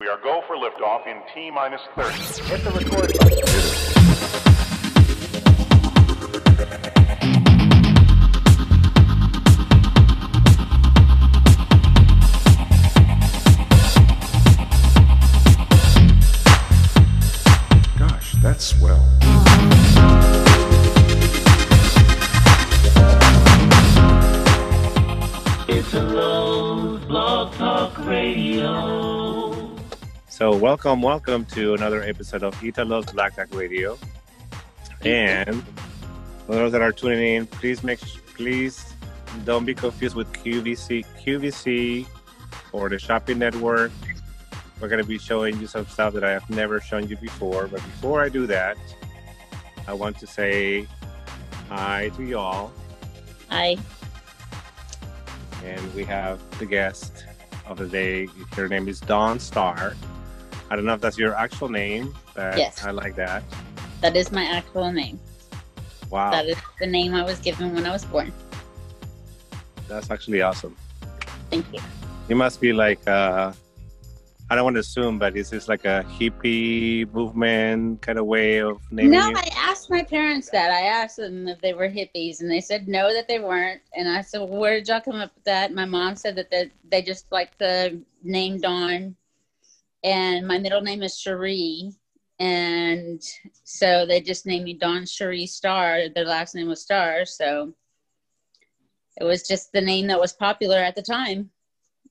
We are go for liftoff in T minus 30. Hit the record button. Welcome, welcome to another episode of Italo's Black Duck Radio. And for those that are tuning in, please make please don't be confused with QVC QVC or the shopping network. We're gonna be showing you some stuff that I have never shown you before. But before I do that, I want to say hi to y'all. Hi. And we have the guest of the day. Her name is Dawn Star. I don't know if that's your actual name, but Yes. I like that. That is my actual name. Wow, That is the name I was given when I was born. that's actually awesome. Thank you. You must be like, uh, I don't want to assume, but is this like a hippie movement kind of way of naming No, you? I asked my parents that. I asked them if they were hippies, and they said no, that they weren't. And I said, well, "Where did y'all come up with that?" My mom said that they, they just like the name Dawn, and my middle name is Cherie, and so they just named me Dawn Cherie Star. Their last name was Star, so it was just the name that was popular at the time.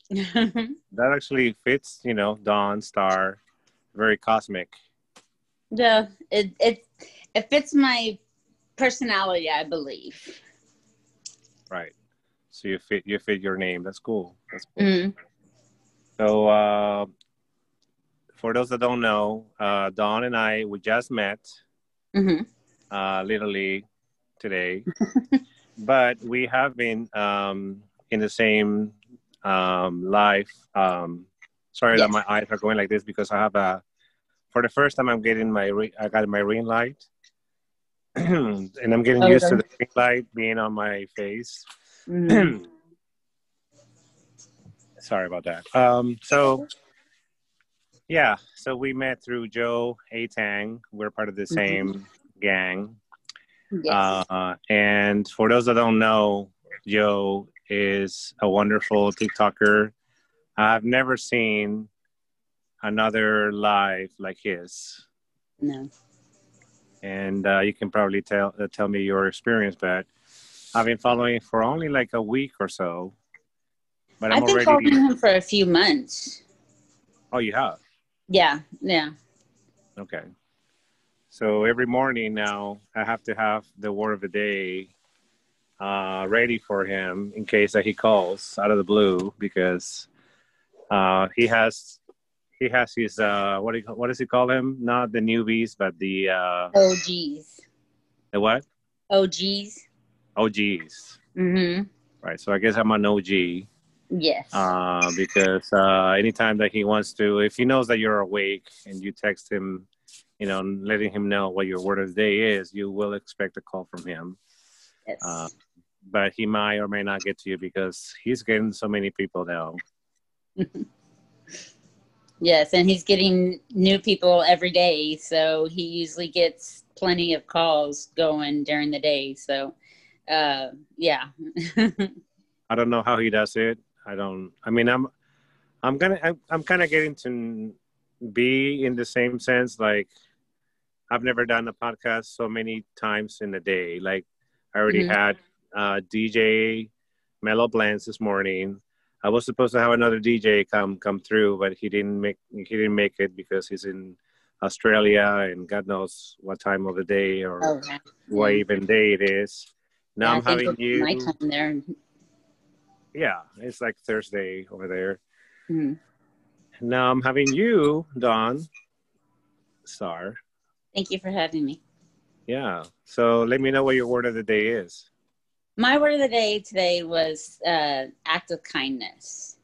That actually fits, you know, Dawn Star, very cosmic. Yeah, it it it fits my personality, I believe. Right. So you fit you fit your name. That's cool. That's cool. Mm. So uh, for those that don't know, uh, Dawn and I we just met hmm uh, literally today, but we have been um, in the same um, life. Um, sorry that my eyes are going like this because I have a. For the first time, I'm getting my re- I got my ring light, and I'm getting Okay. used to the ring light being on my face. Mm. Sorry about that. Um, so, yeah, so we met through Joe Atang. We're part of the same gang. Yes. Uh, and for those that don't know, Joe is a wonderful TikToker. I've never seen another live like his. no. And uh, you can probably tell uh, tell me your experience, but I've been following for only like a week or so. But I'm I've been already. following him for a few months. Oh, you have. Yeah, yeah. Okay. So every morning now, I have to have the word of the day uh, ready for him in case that he calls out of the blue because uh, he has he has his uh, what do you, what does he call him? Not the newbies, but the uh, OGs. the what? OGs. OGs. Mm-hmm. Right. So I guess I'm an OG Yes. uh, because uh, anytime that he wants to, if he knows that you're awake and you text him, you know, letting him know what your word of the day is, you will expect a call from him. yes. Uh, but he might or may not get to you because he's getting so many people now. yes, and he's getting new people every day, so he usually gets plenty of calls going during the day. So, uh, yeah. I don't know how he does it. I don't. I mean, I'm, I'm gonna. I'm, I'm kind of getting to be in the same sense. Like, I've never done a podcast so many times in a day. Like, I already Mhm. had uh, DJ Mellow Blends this morning. I was supposed to have another DJ come come through, but he didn't make he didn't make it because he's in Australia and God knows what time of the day or oh, yeah. what even day it is. Now Yeah, I'm having you. nighttime there. Yeah, it's like Thursday over there. Mhm. Now I'm having you, Dawn Star. Thank you for having me. Yeah. So let me know what your word of the day is. My word of the day today was uh, act of kindness.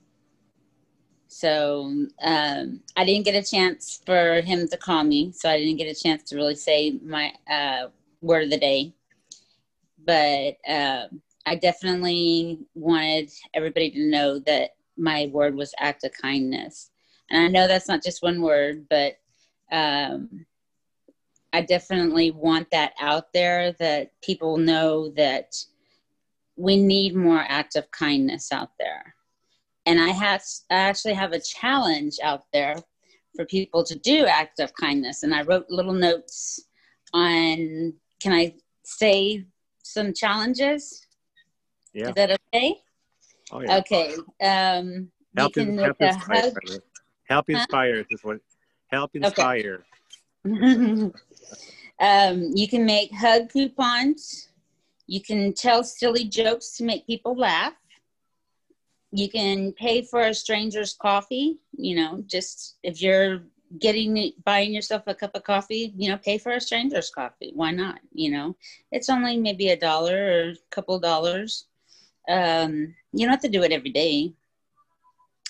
So um, I didn't get a chance for him to call me, so I didn't get a chance to really say my uh, word of the day. But uh, I definitely wanted everybody to know that my word was act of kindness. And I know that's not just one word, but um, I definitely want that out there that people know that we need more act of kindness out there. And I have I actually have a challenge out there for people to do act of kindness. And I wrote little notes on can I say some challenges? Yeah. Is that okay? Oh, yeah. Okay. Um, Help, in, help inspire. hug. the way. Help inspire is what. Help inspire. um, you can make hug coupons. You can tell silly jokes to make people laugh. You can pay for a stranger's coffee. You know, just if you're getting buying yourself a cup of coffee, you know, pay for a stranger's coffee. Why not? You know, it's only maybe a dollar or a couple dollars. Um, you don't have to do it every day.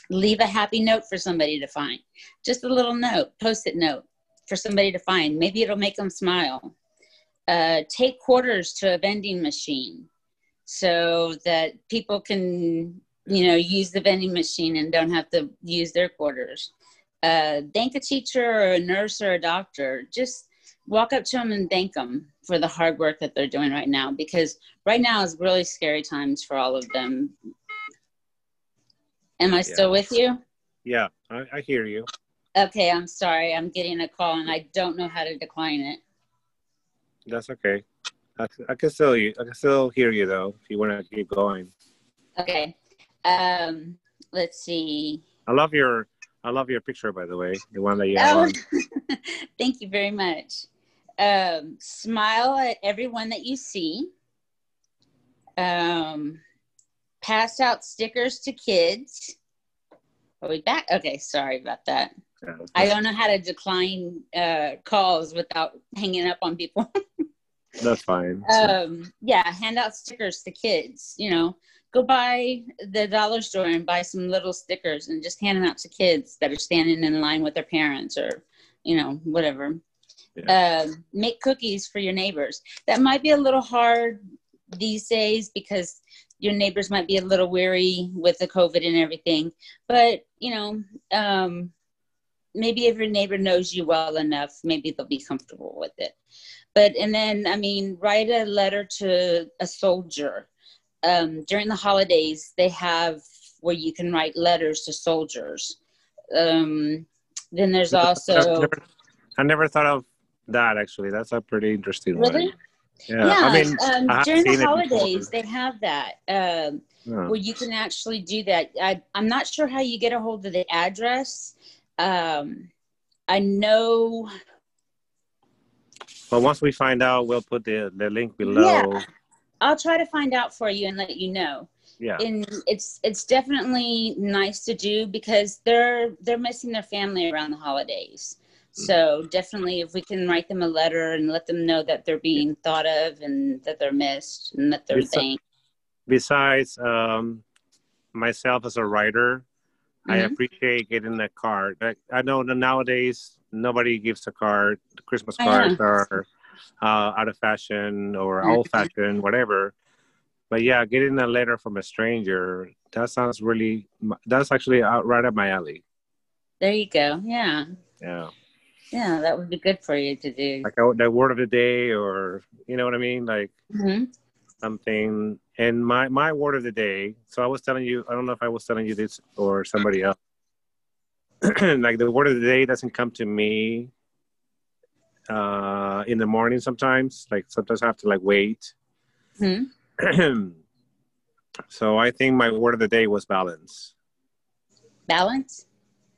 Leave a happy note for somebody to find. Just a little note, post-it note for somebody to find. Maybe it'll make them smile. Uh, take quarters to a vending machine so that people can, you know, use the vending machine and don't have to use their quarters. Uh, thank a teacher or a nurse or a doctor. Just walk up to them and thank them for the hard work that they're doing right now because right now is really scary times for all of them. Am I still with you? Yeah, I, I hear you. Okay, I'm sorry. I'm getting a call and I don't know how to decline it. That's okay. I, I can still you. I can still hear you though. If you want to keep going. Okay. Um, let's see. I love your. I love your picture, by the way. The one that you have Oh, on. thank you very much. Um, smile at everyone that you see. Um, pass out stickers to kids. Are we back? Okay, sorry about that. I don't know how to decline uh, calls without hanging up on people. That's fine. um, yeah, hand out stickers to kids. You know, go by the dollar store and buy some little stickers and just hand them out to kids that are standing in line with their parents or, you know, whatever. Um, make cookies for your neighbors. That might be a little hard these days because your neighbors might be a little weary with the COVID and everything. But you know, um, maybe if your neighbor knows you well enough, maybe they'll be comfortable with it. But and then I mean, write a letter to a soldier. Um, during the holidays, they have where you can write letters to soldiers. Um, then there's also never, I never thought of that actually. That's a pretty interesting really. one. Yeah. Yeah, I mean, um, I during the holidays, they have that um, Yeah. where you can actually do that. I, I'm not sure how you get a hold of the address. Um, I know, But once we find out, we'll put the, the link below. Yeah. I'll try to find out for you and let you know. Yeah. And it's it's definitely nice to do because they're they're missing their family around the holidays. So definitely, if we can write them a letter and let them know that they're being thought of and that they're missed and that they're Besi- thanked. Besides um, myself as a writer, I Mhm. appreciate getting a card. I, I know that nowadays nobody gives a card. The Christmas cards are uh, out of fashion or Mhm. old fashioned, whatever. But yeah, getting a letter from a stranger, that sounds really, that's actually out right up my alley. There you go. Yeah. Yeah. Yeah, that would be good for you to do. Like a, the word of the day or, you know what I mean? Like hmm something. And my, my word of the day, so I was telling you, I don't know if I was telling you this or somebody else. like the word of the day doesn't come to me uh, in the morning sometimes. Like sometimes I have to like wait. hmm so I think my word of the day was balance. Balance.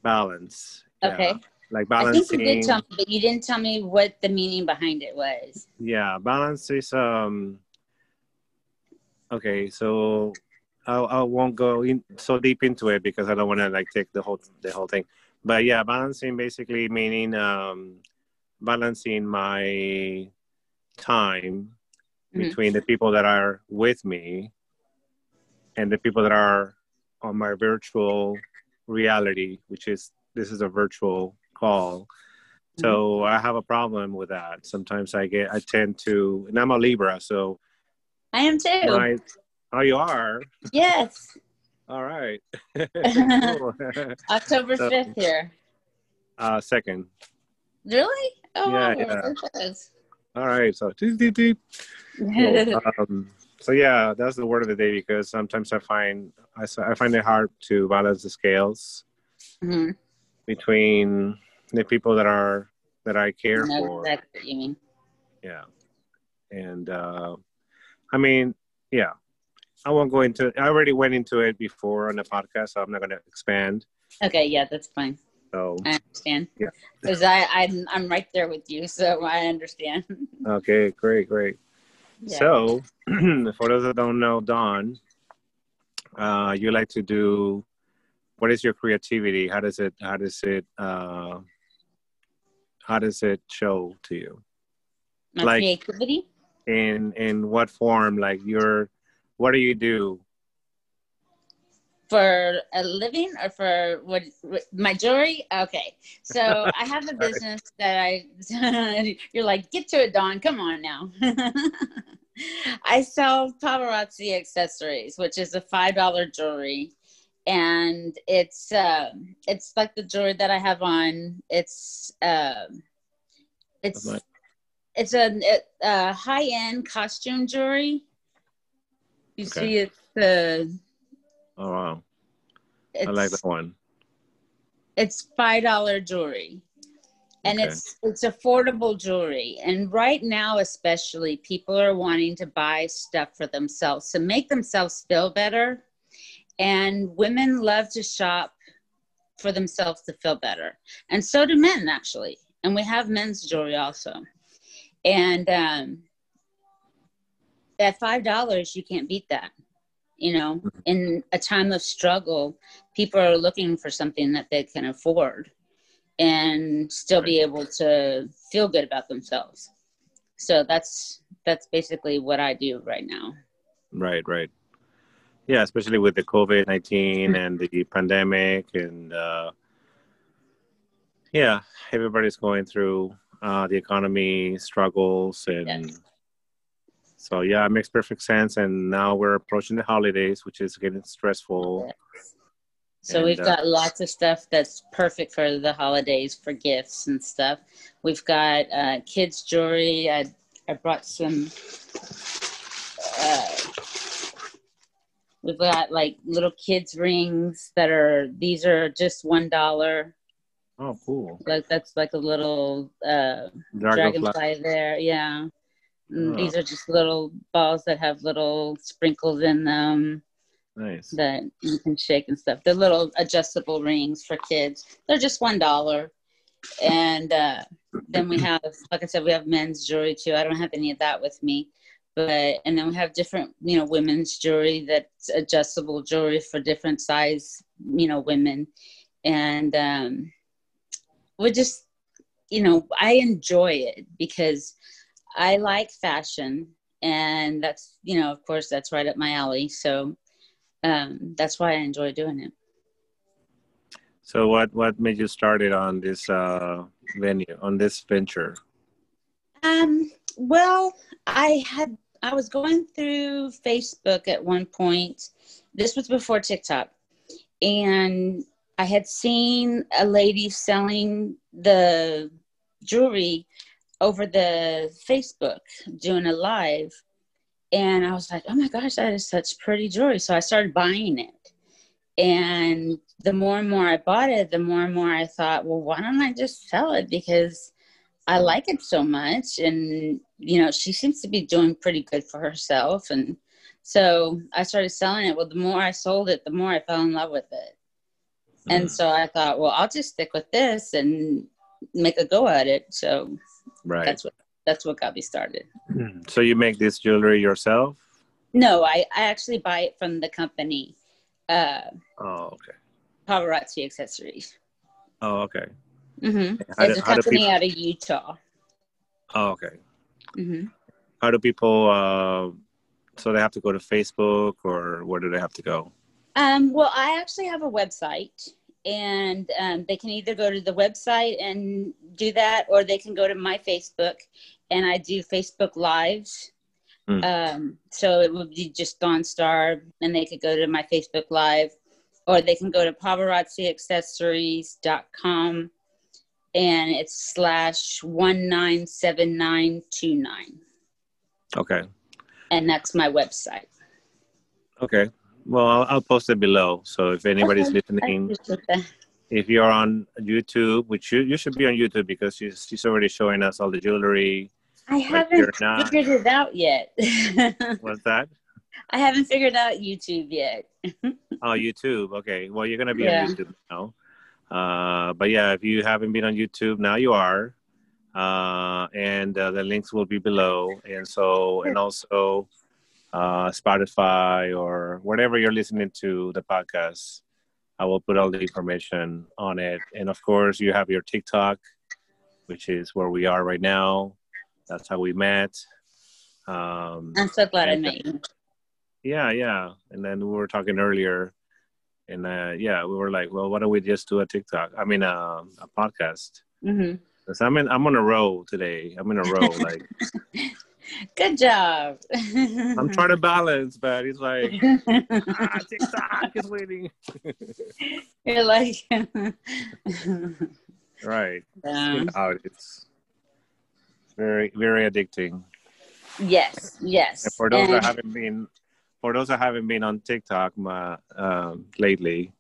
Balance. Yeah. Like I think you did tell me, but you didn't tell me what the meaning behind it was. yeah, balance is um. Okay, so I I won't go in so deep into it because I don't want to like take the whole the whole thing. But yeah, balancing basically meaning um balancing my time Mhm. between the people that are with me and the people that are on my virtual reality, which is this is a virtual call. So I have a problem with that. Sometimes I get I tend to and I'm a Libra, so I am too. my oh you are Yes. All right. October So- 5th here. uh, second. Really? Oh, Yeah, wow. yeah. All right. So, doot, doot, doot. Cool. um, so yeah, that's the word of the day because sometimes I find I find it hard to balance the scales Mhm. between the people that are that I care for. exactly what you mean. Yeah, and uh, I mean, yeah, I won't go into. I already went into it before on the podcast, so I'm not going to expand. Okay, yeah, that's fine. So I understand. Yeah. Because I I'm I'm right there with you, so I understand. okay, great, great. Yeah. So, for those that don't know, Dawn, uh, you like to do. What is your creativity? How does it? How does it? Uh, how does it show to you? my like- creativity. In in what form? Like your, what do you do? for a living or for what, my jewelry okay so i have a business that i you're like get to it Dawn come on now i sell paparazzi accessories which is a five dollar jewelry and it's uh, it's like the jewelry that i have on. It's uh, it's Like- it's a, a high-end costume jewelry. You Okay. see it's the Oh wow, I like that one. it's five dollar jewelry. And Okay. it's it's affordable jewelry. And right now especially people are wanting to buy stuff for themselves to make themselves feel better and women love to shop for themselves to feel better. And so do men actually. And we have men's jewelry also. And um at five dollars you can't beat that you know? In a time of struggle people are looking for something that they can afford and still be able to feel good about themselves. So that's that's basically what i do right now. Right, right. Yeah, especially with the COVID nineteen and the pandemic, and uh, yeah, everybody's going through uh, the economy struggles, and Yes. so yeah, it makes perfect sense. And now we're approaching the holidays, which is getting stressful. so And, we've uh, got lots of stuff that's perfect for the holidays for gifts and stuff we've got uh, kids jewelry i, I brought some uh, we've got like little kids rings that are these are just one dollar Oh, cool! like that's like a little uh Dragonfly. dragonfly there yeah Mm, Oh. these are just little balls that have little sprinkles in them Nice. that you can shake and stuff they're little adjustable rings for kids they're just one dollar and uh then we have like i said we have men's jewelry too i don't have any of that with me but and then we have different you know women's jewelry that's adjustable jewelry for different size you know women. And um we just you know i enjoy it because i like fashion and that's you know of course that's right up my alley. So um that's why i enjoy doing it. So, what what made you started on this uh, venue on this venture? Um, well, I had I was going through Facebook at one point. This was before TikTok. And I had seen a lady selling the jewelry over the Facebook doing a live. And I was like, oh my gosh, that is such pretty jewelry. So I started buying it. And the more and more I bought it, the more and more I thought, well, why don't I just sell it? Because I like it so much. And, you know, she seems to be doing pretty good for herself. And so I started selling it. Well, the more I sold it, the more I fell in love with it. And so I thought, well, I'll just stick with this and make a go at it. So Right. that's what that's what got me started. So you make this jewelry yourself? No, I, I actually buy it from the company, uh, Oh, okay. Paparazzi Accessories. Oh, okay. Mm-hmm. How It's do- a company people- out of Utah. Oh, okay. Hmm How do people? Uh, so they have to go to Facebook, or where do they have to go? Um, well, I actually have a website, and um, they can either go to the website and do that, or they can go to my Facebook, and I do Facebook Lives. Hmm. Um, so it would be just Dawn Star, and they could go to my Facebook Live, or they can go to paparazziaccessories.com, and it's slash one nine seven nine two nine, Okay. and that's my website. Okay. Well, I'll, I'll post it below. So if anybody's Okay. Listening, if you're on YouTube, which you, you should be on YouTube because she's, she's already showing us all the jewelry. I haven't not- figured it out yet. What's that? I haven't figured out YouTube yet. Oh, YouTube. Okay. Well, you're gonna be Yeah. on YouTube now. Uh, but yeah, if you haven't been on YouTube, now you are. Uh, and uh, the links will be below. And so, and also, uh, Spotify or whatever you're listening to the podcast, I will put all the information on it. And of course, you have your TikTok, which is where we are right now. That's how we met. Um, I'm so glad I met you. yeah, yeah. And then we were talking earlier, and uh, yeah, we were like, well, why don't we just do a TikTok? I mean, uh, a podcast. hmm 'Cause I'm in, I'm on a roll today. I'm in a roll. Like Good job. I'm trying to balance, but it's like ah, TikTok is waiting. You're like, right. Um, it's very very addicting. yes, yes. And for those And- that haven't been, for those that haven't been on TikTok my, um, lately,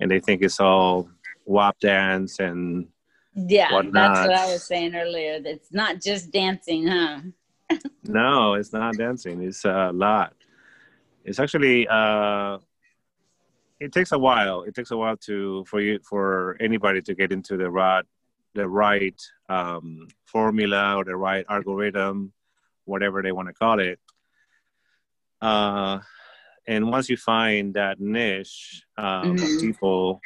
and they think it's all WAP dance and yeah, whatnot. that's what I was saying earlier. It's not just dancing, huh? No, it's not dancing. It's a lot. It's actually uh, it takes a while. It takes a while to for you for anybody to get into the right the right um, formula or the right algorithm, whatever they want to call it. Uh, and once you find that niche um, of Mhm. people,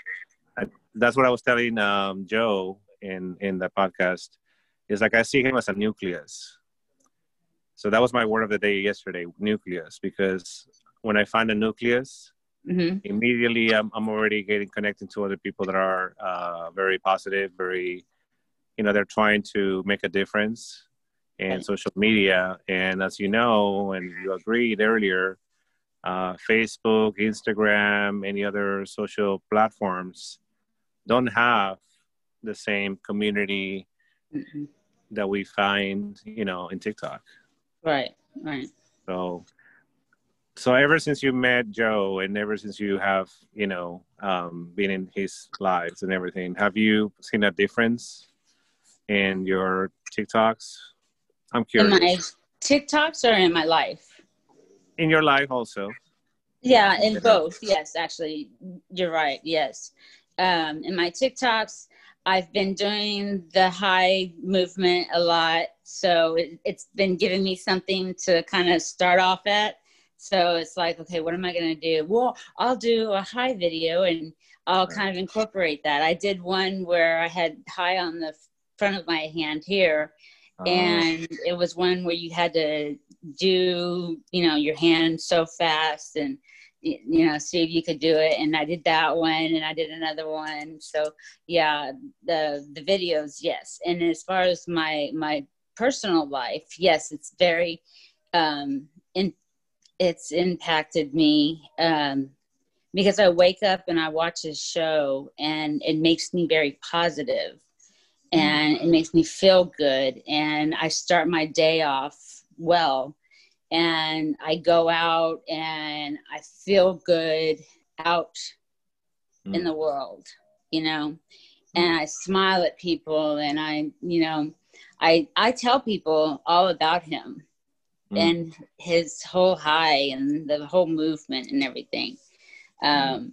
I, that's what I was telling um, Joe in in the podcast. Is like I see him as a nucleus. So that was my word of the day yesterday, nucleus, because when I find a nucleus, hmm immediately I'm, I'm already getting connected to other people that are uh, very positive, very, you know, they're trying to make a difference Right. social media. And as you know, and you agreed earlier, uh, Facebook, Instagram, any other social platforms don't have the same community hmm that we find, you know, in TikTok. Right, right. So, so ever since you met Joe, and ever since you have, you know, um, been in his lives and everything, have you seen a difference in your TikToks? I'm In curious. my TikToks or in my life? in your life, also. Yeah, in both. Yes, actually, you're right. Yes. Um, in my TikToks, I've been doing the high movement a lot. So it, it's been giving me something to kind of start off at. So it's like, okay, what am I going to do? Well, I'll do a high video and I'll kind of incorporate that. I did one where I had high on the front of my hand here Uh, and it was one where you had to do you know your hand so fast and you know see if you could do it. And i did that one and i did another one. So yeah the the videos yes. And as far as my my personal life yes it's very um in it's impacted me um because i wake up and i watch his show and it makes me very positive and it makes me feel good and i start my day off well and i go out and i feel good out in Mm. the world you know and i smile at people and i you know i i tell people all about him Mm. and his whole high and the whole movement and everything um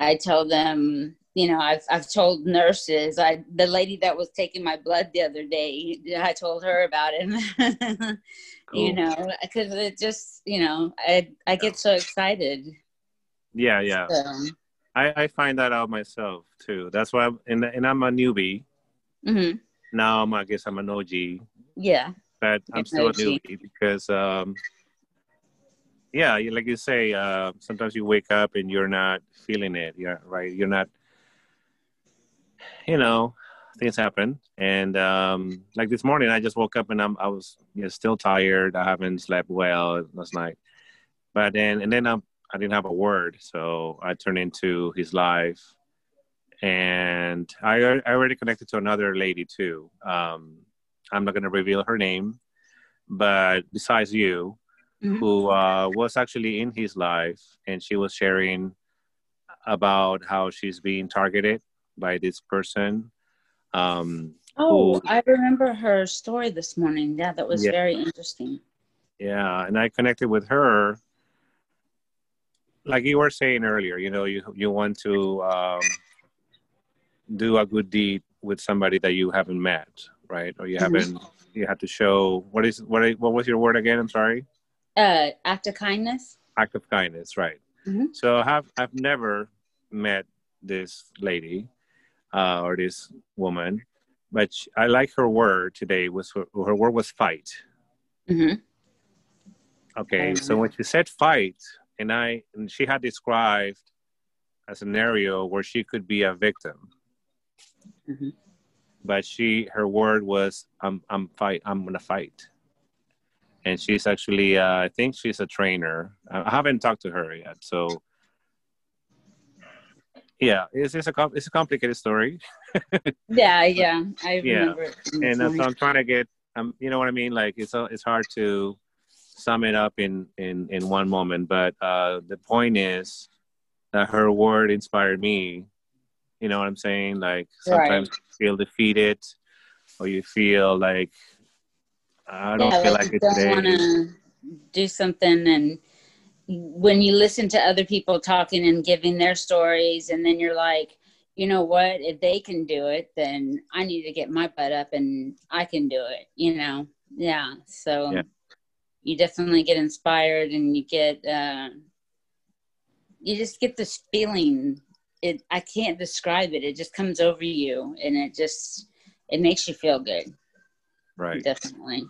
i tell them you know i've i've told nurses i the lady that was taking my blood the other day i told her about him you know because it just you know i i get so excited yeah, yeah. so, I, I find that out myself too. That's why, I'm, and, and I'm a newbie Mm-hmm. now. I'm, I guess I'm an OG, yeah but I'm An still a newbie because, um, yeah, like you say, uh, sometimes you wake up and you're not feeling it. Yeah, right. You're not, you know, things happen, and um, like this morning, I just woke up and I'm I was you know, still tired. I haven't slept well last night, but then and then I'm, I didn't have a word, so I turned into his life, and I I already connected to another lady too. Um, I'm not going to reveal her name, but besides you, Mhm. who uh, was actually in his life, and she was sharing about how she's being targeted by this person. Um, Oh, who- I remember her story this morning. Yeah, that was Yeah. very interesting. yeah, and I connected with her. Like you were saying earlier, you know, you you want to um, do a good deed with somebody that you haven't met, right? Or you Mhm. haven't. You have to show what is what? What was your word again? I'm sorry. Uh, act of kindness. act of kindness, right? Mhm. So I have I've never met this lady uh, or this woman, but sh I like her word today. Was her, her word was fight. hmm Okay, Mhm. so when she said fight, and I and she had described a scenario where she could be a victim, Mhm. but she her word was I'm I'm fight I'm gonna fight. And she's actually, uh, I think she's a trainer. I haven't talked to her yet, so yeah, it's, it's a it's a complicated story, Yeah, yeah, I Yeah. remember. it and so. I'm trying to get, um, you know what I mean? Like it's uh, it's hard to sum it up in in in one moment, but uh, the point is that her word inspired me. You know what I'm saying? Like sometimes you feel defeated, or you feel like I don't yeah, feel like like you it today. do something, and when you listen to other people talking and giving their stories, and then you're like, you know what? If they can do it, then I need to get my butt up, and I can do it. You know? Yeah. So Yeah. you definitely get inspired, and you get. Uh, you just get this feeling it i can't describe it it just comes over you and it just it makes you feel good Right. definitely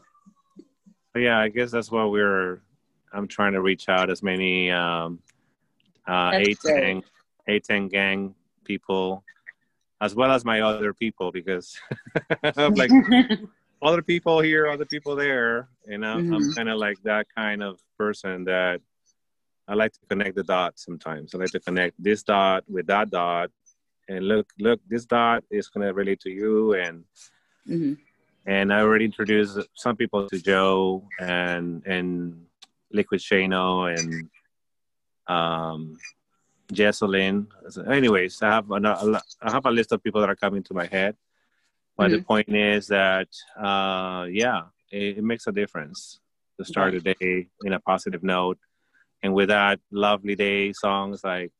yeah, I guess that's why we're. I'm trying to reach out as many um, uh, Atang Atang gang people, as well as my other people, because I'm like other people here, other people there, and I'm, I'm Mhm. kind of like that kind of person that I like to connect the dots. Sometimes I like to connect this dot with that dot, and look, look, this dot is gonna relate to you, and Mhm. and I already introduced some people to Joe and and Liquid Shano and um, Jesselyn. So anyways, I have an, a, I have a list of people that are coming to my head. But the point is that uh, yeah, it, it makes a difference to start the day in a positive note, and with that lovely day songs like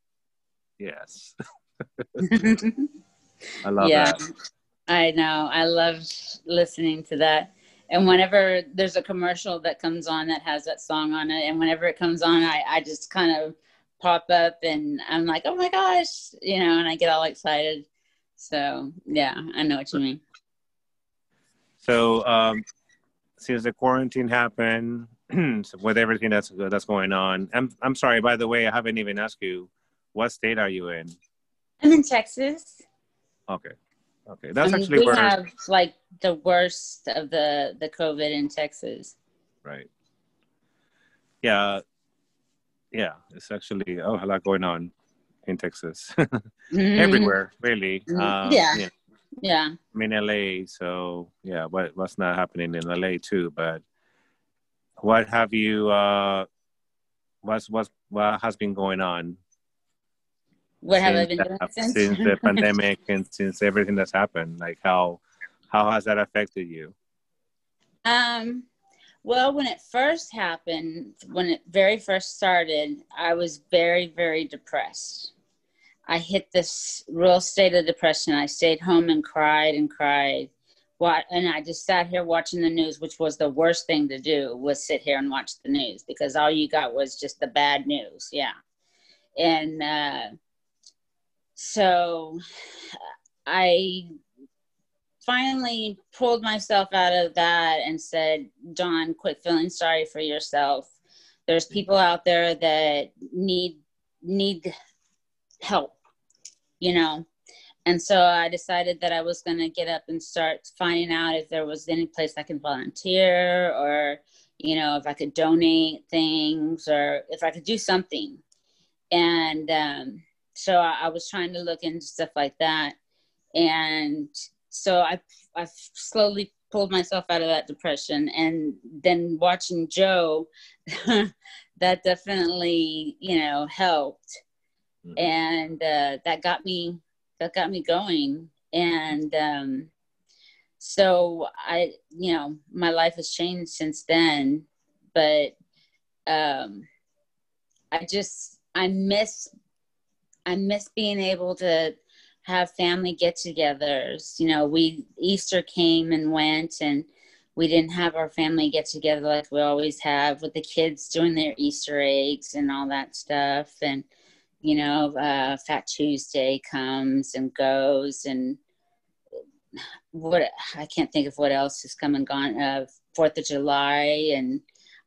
yes, I love yeah that. i know i love listening to that and whenever there's a commercial that comes on that has that song on it and whenever it comes on i, I just kind of pop up and i'm like oh my gosh you know and i get all excited so yeah i know what you mean So um, since the quarantine happened, so with everything that's that's going on, I'm I'm sorry. By the way, I haven't even asked you, what state are you in? i'm in texas Okay, okay, that's I mean, actually we where have like the worst of the the covid in texas right. Yeah, yeah. It's actually oh a lot going on in Texas, everywhere really. Mhm. Um, Yeah. know, yeah I'm in LA, so yeah. What what's not happening in LA too? But what have you? Uh, what's what's what has been going on what have i been doing that- since, since the pandemic and since everything that's happened? Like how how has that affected you? Um, well, when it first happened, when it very first started, I was very, very depressed. I hit this real state of depression. I stayed home and cried and cried. What and I just sat here watching the news, which was the worst thing to do was sit here and watch the news because all you got was just the bad news. Yeah. And uh so I finally pulled myself out of that and said, Dawn, quit feeling sorry for yourself. There's people out there that need need help, you know. and so I decided that I was going to get up and start finding out if there was any place I could volunteer or, you know, if I could donate things or if I could do something. And um, so I, I was trying to look into stuff like that. And so I, I slowly pulled myself out of that depression. And then watching Joe, that definitely, you know, helped. Mhm. And uh, that got me that got me going and um, so i you know my life has changed since then but um, i just i miss i miss being able to have family get-togethers you know we easter came and went and we didn't have our family get together like we always have with the kids doing their easter eggs and all that stuff and you know, uh, Fat Tuesday comes and goes, and what I can't think of what else has come and gone. Uh, Fourth of July and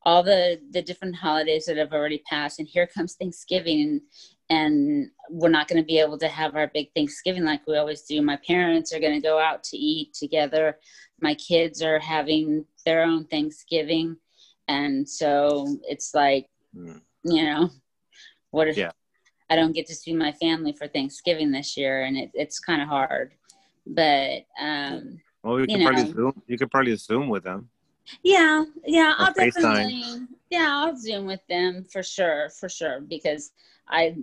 all the the different holidays that have already passed, and here comes Thanksgiving, and and we're not going to be able to have our big Thanksgiving like we always do. My parents are going to go out to eat together. My kids are having their own Thanksgiving, and so it's like, Mm. you know, what if Yeah. I don't get to see my family for Thanksgiving this year, and it, it's kind of hard. But um, Well, you You could probably zoom. You could probably zoom with them. yeah, yeah, Or I'll FaceTime. definitely, yeah, I'll zoom with them for sure, for sure, because I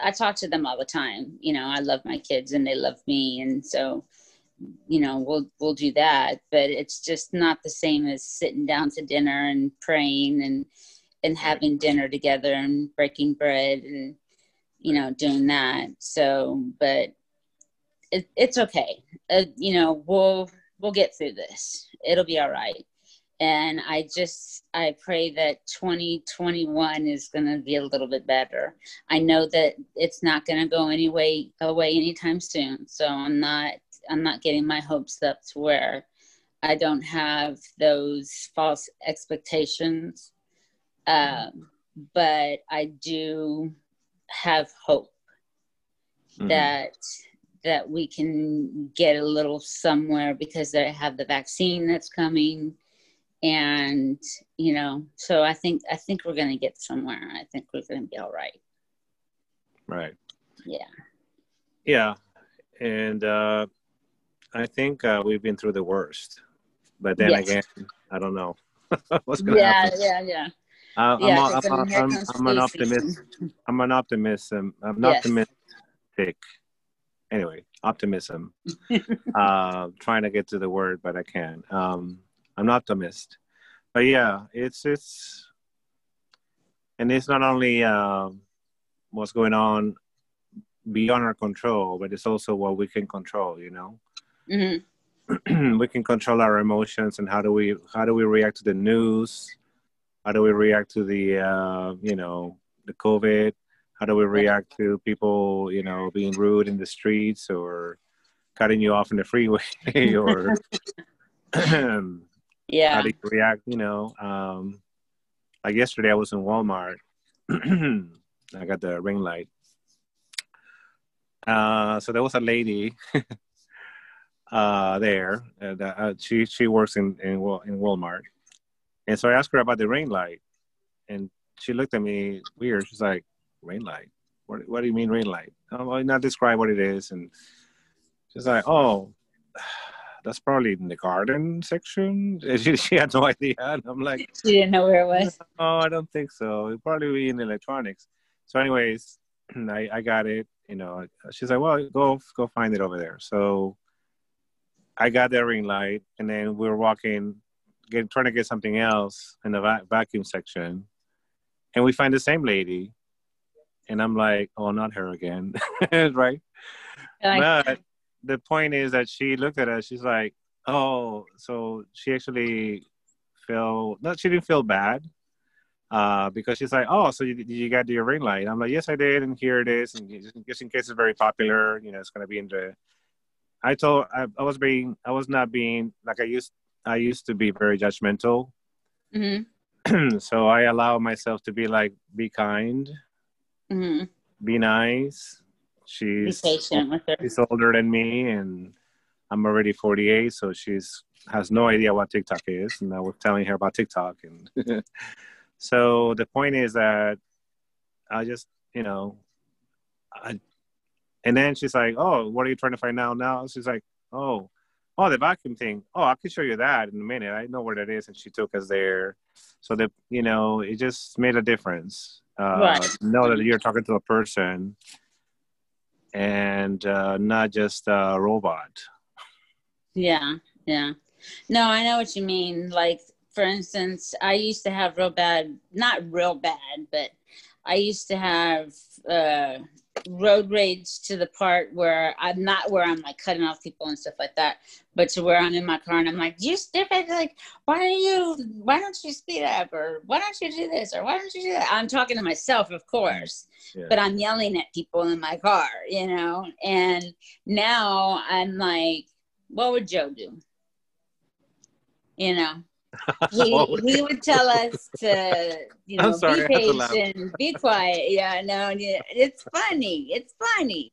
I talk to them all the time. You know, I love my kids and they love me, and so you know we'll we'll do that. But it's just not the same as sitting down to dinner and praying and and having dinner together and breaking bread and you know doing that. So, but it, it's okay. Uh, you know, we'll we'll get through this. It'll be all right. And I just I pray that 2021 is going to be a little bit better. I know that it's not going to go anyway away anytime soon. So I'm not I'm not getting my hopes up to where I don't have those false expectations. Um, but I do have hope Mhm. that that we can get a little somewhere because they have the vaccine that's coming and you know so i think i think we're going to get somewhere i think we're going to be all right Right. yeah Yeah, and uh, I think uh, we've been through the worst, but then Yes. again, I don't know what's gonna yeah happen. yeah yeah Uh, I'm, yeah I'm, a- here I'm, I'm an optimist. I'm an optimist. I'm Yes. optimistic. Anyway, optimism. uh, trying to get to the word, but I can't. Um, I'm an optimist. But yeah, it's it's, and it's not only um, what's going on beyond our control, but it's also what we can control. You know, Mhm. we can control our emotions and how do we how do we react to the news? How do we react to the uh, you know the COVID? How do we react to people you know being rude in the streets or cutting you off in the freeway or how yeah do you react? You know, um, like yesterday I was in Walmart. I got the ring light. Uh, so there was a lady uh, there. Uh, uh, she she works in in in Walmart, and so I asked her about the rain light, and she looked at me weird. She's like, "Rain light? What What do you mean rain light? I'm like, not describe what it is." And she's like, "Oh, that's probably in the garden section." She she had no idea, and I'm like, she didn't know where it was "Oh, I don't think so. It'd probably be in electronics." So, anyways, I I got it. You know, she's like, "Well, go go find it over there." So. I got the ring light, and then we were walking, get, trying to get something else in the va- vacuum section, and we find the same lady, and I'm like, "Oh, not her again," right? Like, but the point is that she looked at us. She's like, "Oh, so she actually felt no, she didn't feel bad." Uh, because she's like, oh, so you, you got your ring light? I'm like, yes, I did, and here it is, and just, just in case it's very popular, you know, it's gonna be in the I told I, I was being I was not being like I used I used to be very judgmental. mhm, so I allow myself to be like be kind, mhm. be nice, Be she's patient with her. she's older than me, and I'm already 48, so she's has no idea what TikTok is, and I was telling her about TikTok, and so the point is that I just you know, I, and then she's like, "Oh, what are you trying to find out now?" She's like, "Oh." Oh, the vacuum thing. Oh, I can show you that in a minute. I know where that is, and she took us there. So that you know, it just made a difference. Uh, Right. Know that you're talking to a person, and uh, not just a robot. Yeah, yeah. No, I know what you mean. Like, for instance, I used to have real bad, not real bad, but I used to have uh, road rage to the part where I'm not where I'm like cutting off people and stuff like that, but to where I'm in my car and I'm like, you stupid, like, why are you, why don't you speed up or why don't you do this or why don't you do that? I'm talking to myself, of course Yeah. but I'm yelling at people in my car, you know. And now I'm like, what would Joe do? You know, he, would- he would tell us to, you know, sorry, be had to laugh. patient, be quiet. Yeah, no, it's funny. It's funny.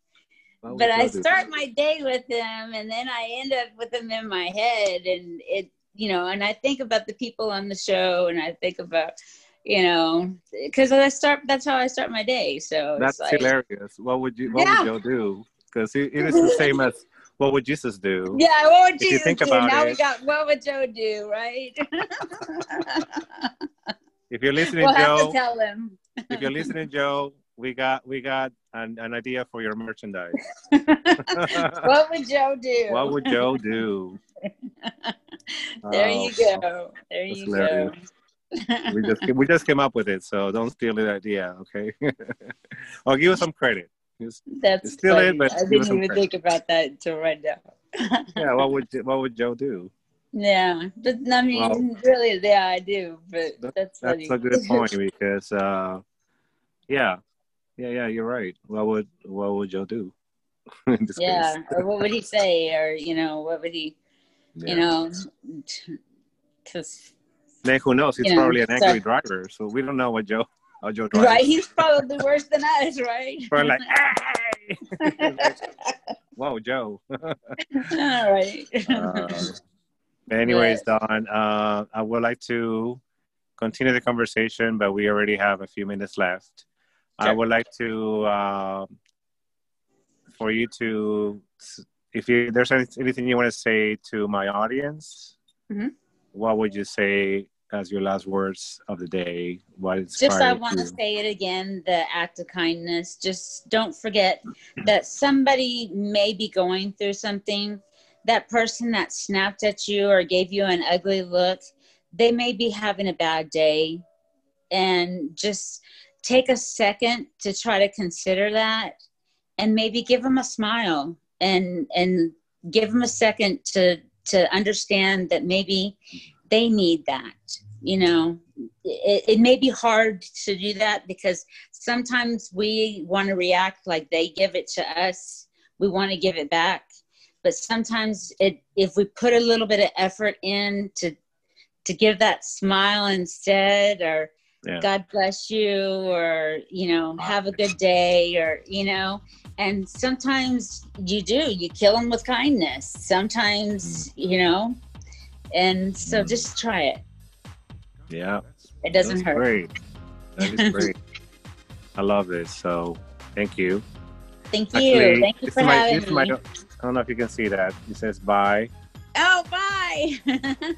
But I you start my day with him, and then I end up with him in my head, and it, you know, and I think about the people on the show, and I think about, you know, because I start. That's how I start my day. So That's like, hilarious. What would you? What Yeah. would Joe do? Because it, it is the same as what would Jesus do? Yeah, what would Jesus think do? now we got what would Joe do, right? If you're listening, we'll have Joe, to tell him. if you're listening, Joe, we got we got an, an idea for your merchandise. what would Joe do? what would Joe do? there Oh, you go. Oh, there you hilarious. go. We just we just came up with it, so don't steal the idea, okay? or give us some credit. Just- That's It's still funny. in, but I didn't even think about that until right now. yeah, what would what would Joe do? yeah, but I mean, Well- really, yeah, I do. But That- that's funny. A good point because, uh, yeah, yeah, yeah, you're right. What would what would Joe do? yeah, or what would he say, or you know, what would he, Yeah. you know, because Then who knows? He's you know, probably an so- angry driver, so we don't know what Joe how Joe drives. right, he's probably worse than us, right? We're like! Whoa, Joe. All right. Uh, anyways, Dawn, uh, I would like to continue the conversation, but we already have a few minutes left. I would like to, um for you to, if you, there's anything you want to say to my audience, Mhm. what would you say as your last words of the day? What just I want to say it again the act of kindness. Just don't forget that somebody may be going through something. That person that snapped at you or gave you an ugly look, they may be having a bad day. And just take a second to try to consider that and maybe give them a smile and and give them a second to to understand that maybe they need that you know? It, it may be hard to do that because sometimes we want to react like they give it to us. We want to give it back. But sometimes it if we put a little bit of effort in to to give that smile instead or Yeah. god bless you or you know have a good day or you know? And sometimes you do you kill them with kindness. Sometimes mm. you know and so Mm. just try it Yeah. it doesn't That's hurt Great. That is great. I love this. So thank you. thank you thank you for my- having my- me I don't know if you can see that. It says bye. oh bye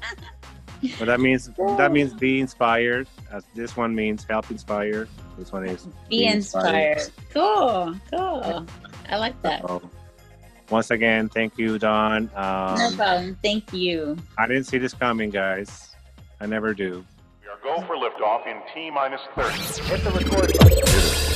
But that means that means be inspired. As this one means help inspire. This one is be inspired cool cool i like that So, once again, thank you, Dawn. no Um, problem thank you I didn't see this coming, guys. I never do. We are go for liftoff in T minus 30. Hit the record button.